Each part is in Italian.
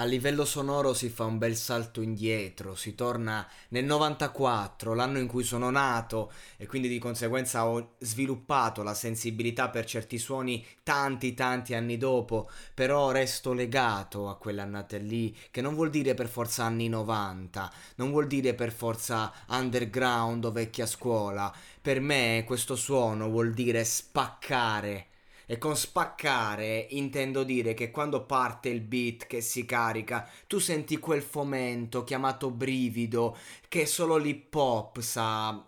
A livello sonoro si fa un bel salto indietro, si torna nel 94, l'anno in cui sono nato e quindi di conseguenza ho sviluppato la sensibilità per certi suoni tanti tanti anni dopo, però resto legato a quelle annate lì, che non vuol dire per forza anni 90, non vuol dire per forza underground o vecchia scuola, per me questo suono vuol dire spaccare e con spaccare intendo dire che quando parte il beat che si carica, tu senti quel fomento chiamato brivido che solo l'hip hop sa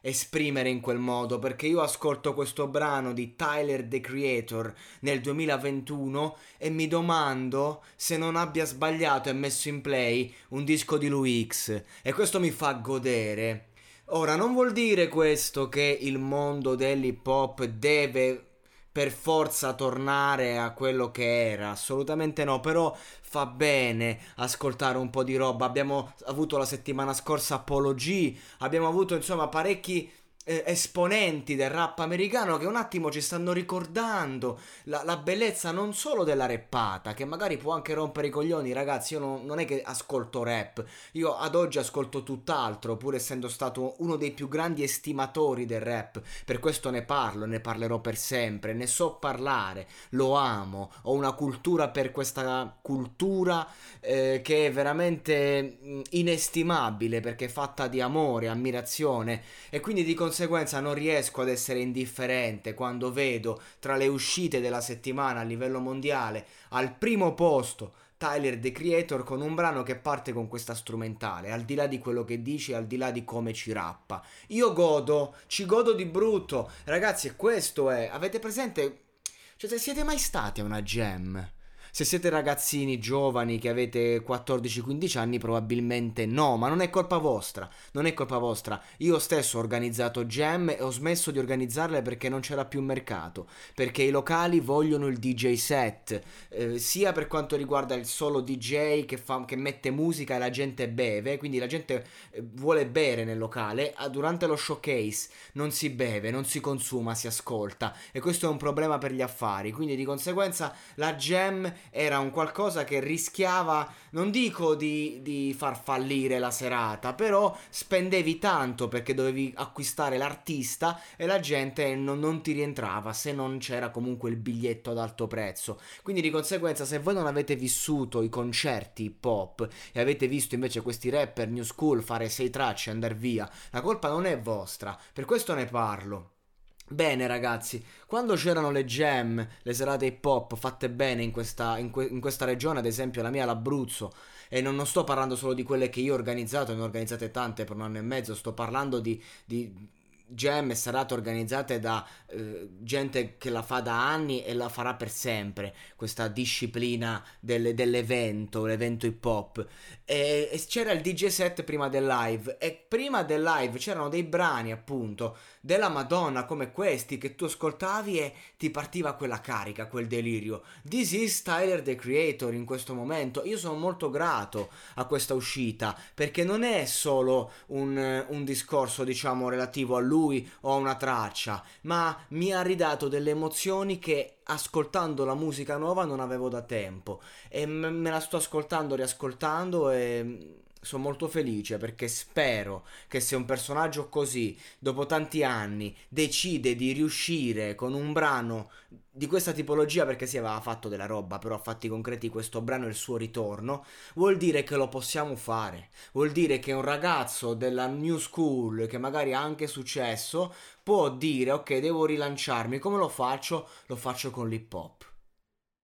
esprimere in quel modo perché io ascolto questo brano di Tyler the Creator nel 2021 e mi domando se non abbia sbagliato e messo in play un disco di Louis X e questo mi fa godere. Ora non vuol dire questo che il mondo dell'hip hop deve per forza tornare a quello che era, assolutamente no, però fa bene ascoltare un po' di roba. Abbiamo avuto la settimana scorsa Apollo G, abbiamo avuto insomma parecchi esponenti del rap americano che un attimo ci stanno ricordando la, la, bellezza non solo della rappata, che magari può anche rompere i coglioni, ragazzi. Io non, non, è che ascolto rap, io ad oggi ascolto tutt'altro, pur essendo stato uno dei più grandi estimatori del rap. Per questo ne parlo, ne parlerò per sempre, ne so parlare, lo amo. Ho una cultura per questa cultura eh, che è veramente mm, inestimabile perché è fatta di amore, ammirazione e quindi di conseguenza conseguenza non riesco ad essere indifferente quando vedo tra le uscite della settimana a livello mondiale al primo posto Tyler The Creator con un brano che parte con questa strumentale, al di là di quello che dice, al di là di come ci rappa. Io godo, ci godo di brutto. Ragazzi, questo è. Avete presente? Cioè, se siete mai stati a una jam? Se siete ragazzini giovani che avete 14-15 anni probabilmente no, ma non è colpa vostra, non è colpa vostra. Io stesso ho organizzato jam e ho smesso di organizzarle perché non c'era più mercato, perché i locali vogliono il DJ set, eh, sia per quanto riguarda il solo DJ che, fa, che mette musica e la gente beve, quindi la gente eh, vuole bere nel locale, durante lo showcase non si beve, non si consuma, si ascolta e questo è un problema per gli affari, quindi di conseguenza la jam era un qualcosa che rischiava, non dico di, di far fallire la serata, però spendevi tanto perché dovevi acquistare l'artista e la gente non, non ti rientrava se non c'era comunque il biglietto ad alto prezzo. Quindi di conseguenza se voi non avete vissuto i concerti hip hop e avete visto invece questi rapper new school fare sei tracce e andare via, la colpa non è vostra, per questo ne parlo. Bene ragazzi, quando c'erano le jam, le serate hip hop fatte bene in questa, in, que- in questa regione, ad esempio la mia l'Abruzzo, e non, non, sto parlando solo di quelle che io ho organizzato, ne ho organizzate tante per un anno e mezzo, sto parlando di, di jam e serate organizzate da eh, gente che la fa da anni e la farà per sempre, questa disciplina del, dell'evento, l'evento hip hop. E, e, c'era il DJ set prima del live e prima del live c'erano dei brani appunto della Madonna come questi che tu ascoltavi e ti partiva quella carica, quel delirio. This is Tyler the Creator in questo momento. Io sono molto grato a questa uscita perché non è solo un, un discorso diciamo relativo a lui o a una traccia, ma mi ha ridato delle emozioni che ascoltando la musica nuova non avevo da tempo. E me la sto ascoltando, riascoltando e sono molto felice perché spero che se un personaggio così, dopo tanti anni, decide di riuscire con un brano di questa tipologia, perché si aveva fatto della roba, però a fatti concreti questo brano è il suo ritorno, vuol dire che lo possiamo fare. Vuol dire che un ragazzo della new school, che magari ha anche successo, può dire ok, devo rilanciarmi. Come lo faccio? Lo faccio con l'hip hop.